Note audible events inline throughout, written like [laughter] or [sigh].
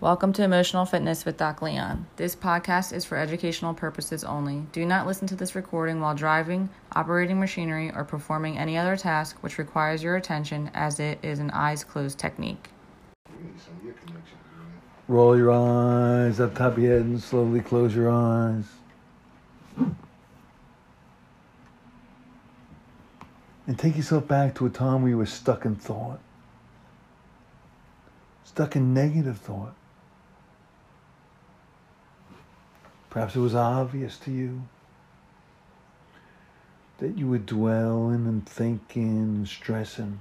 Welcome to Emotional Fitness with Doc Leon. This podcast is for educational purposes only. Do not listen to this recording while driving, operating machinery, or performing any other task which requires your attention, as it is an eyes closed technique. Roll your eyes up top of your head and slowly close your eyes. And take yourself back to a time where you were stuck in thought, stuck in negative thought. Perhaps it was obvious to you that you were dwelling and thinking and stressing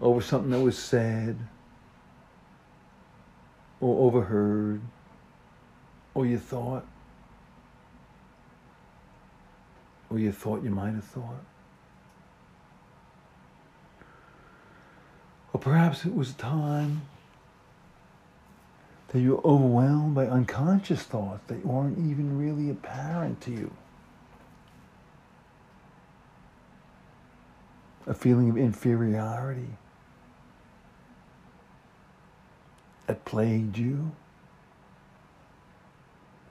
over something that was said or overheard or you thought or you thought you might have thought. Or perhaps it was time that you're overwhelmed by unconscious thoughts that weren't even really apparent to you. A feeling of inferiority that plagued you,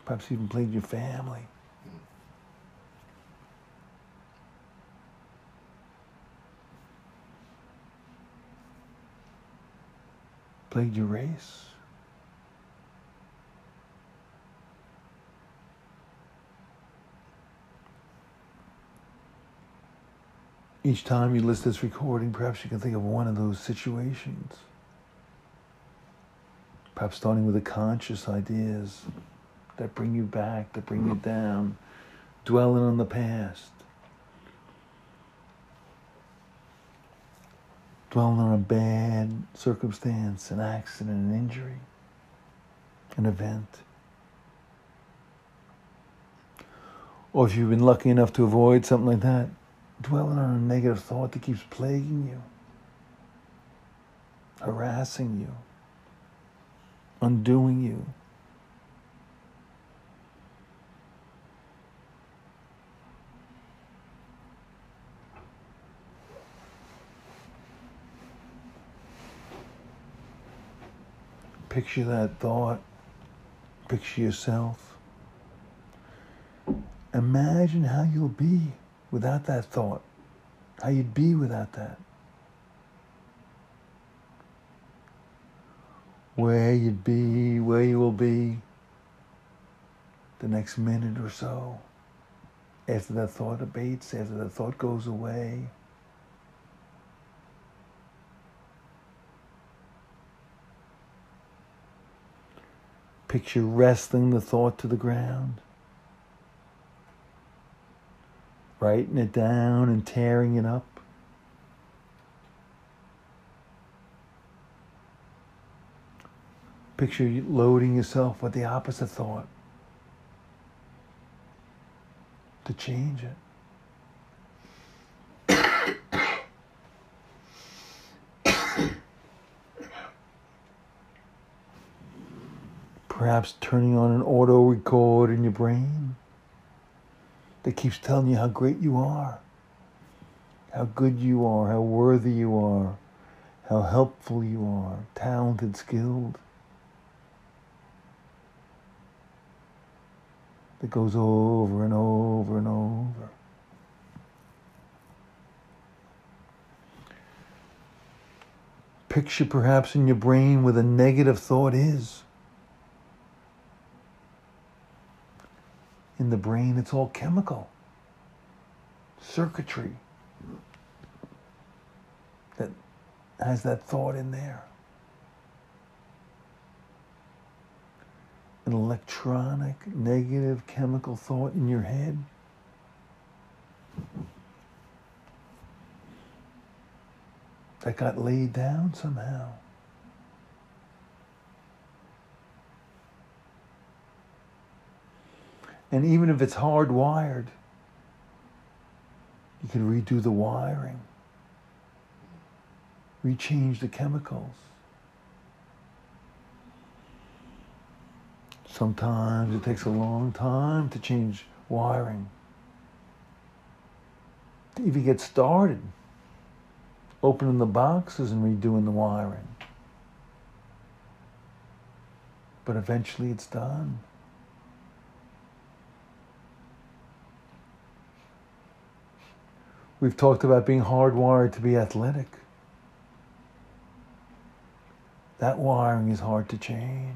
perhaps even plagued your family. Plagued your race. Each time you listen this recording, perhaps you can think of one of those situations. Perhaps starting with the conscious ideas that bring you back, that bring you down, dwelling on the past, dwelling on a bad circumstance, an accident, an injury, an event. Or if you've been lucky enough to avoid something like that, dwelling on a negative thought that keeps plaguing you, harassing you, undoing you. Picture that thought. Picture yourself. Imagine how you'll be without that thought, how you'd be without that. Where you'd be, where you will be the next minute or so after that thought abates, after that thought goes away. Picture wrestling the thought to the ground. Writing it down and tearing it up. Picture loading yourself with the opposite thought to change it. [coughs] Perhaps turning on an auto record in your brain that keeps telling you how great you are, how good you are, how worthy you are, how helpful you are, talented, skilled. That goes over and over and over. Picture perhaps in your brain where the negative thought is. In the brain, it's all chemical circuitry that has that thought in there. An electronic, negative chemical thought in your head. That got laid down somehow. And even if it's hardwired, you can redo the wiring, rechange the chemicals. Sometimes it takes a long time to change wiring. To even get started, opening the boxes and redoing the wiring. but eventually it's done. We've talked about being hardwired to be athletic. That wiring is hard to change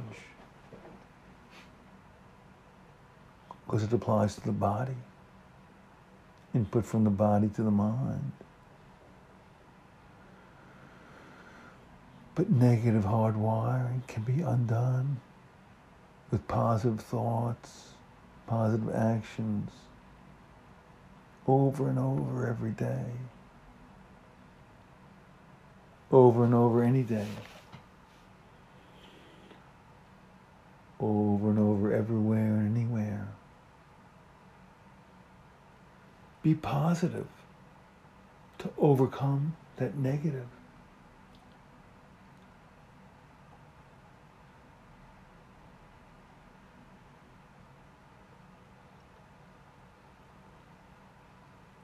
because it applies to the body. Input from the body to the mind. But negative hardwiring can be undone with positive thoughts, positive actions, over and over every day. Over and over any day. Over and over everywhere and anywhere. Be positive to overcome that negative.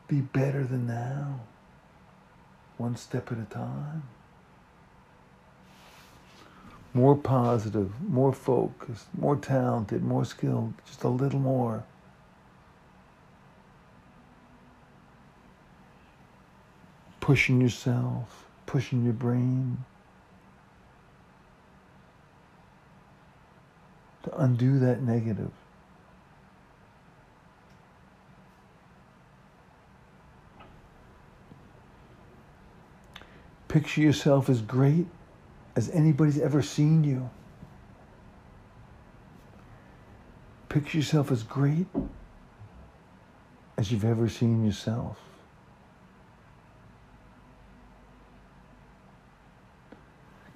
Be better than now, one step at a time. More positive, more focused, more talented, more skilled, just a little more. Pushing yourself, pushing your brain to undo that negative. Picture yourself as great as anybody's ever seen you. Picture yourself as great as you've ever seen yourself.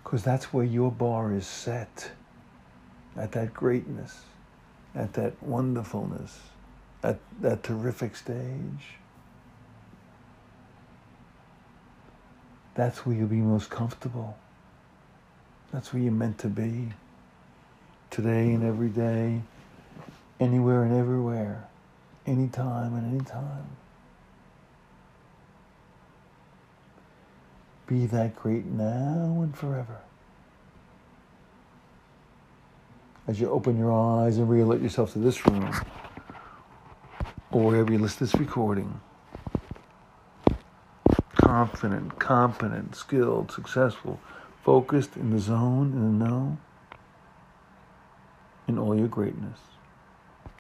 Because that's where your bar is set at that greatness, at that wonderfulness, at that terrific stage. That's where you'll be most comfortable. That's where you're meant to be. Today and every day, anywhere and everywhere, anytime and anytime. Be that great now and forever. As you open your eyes and re-alert yourself to this room, or wherever you listen to this recording, confident, competent, skilled, successful, focused in the zone, in the know, in all your greatness.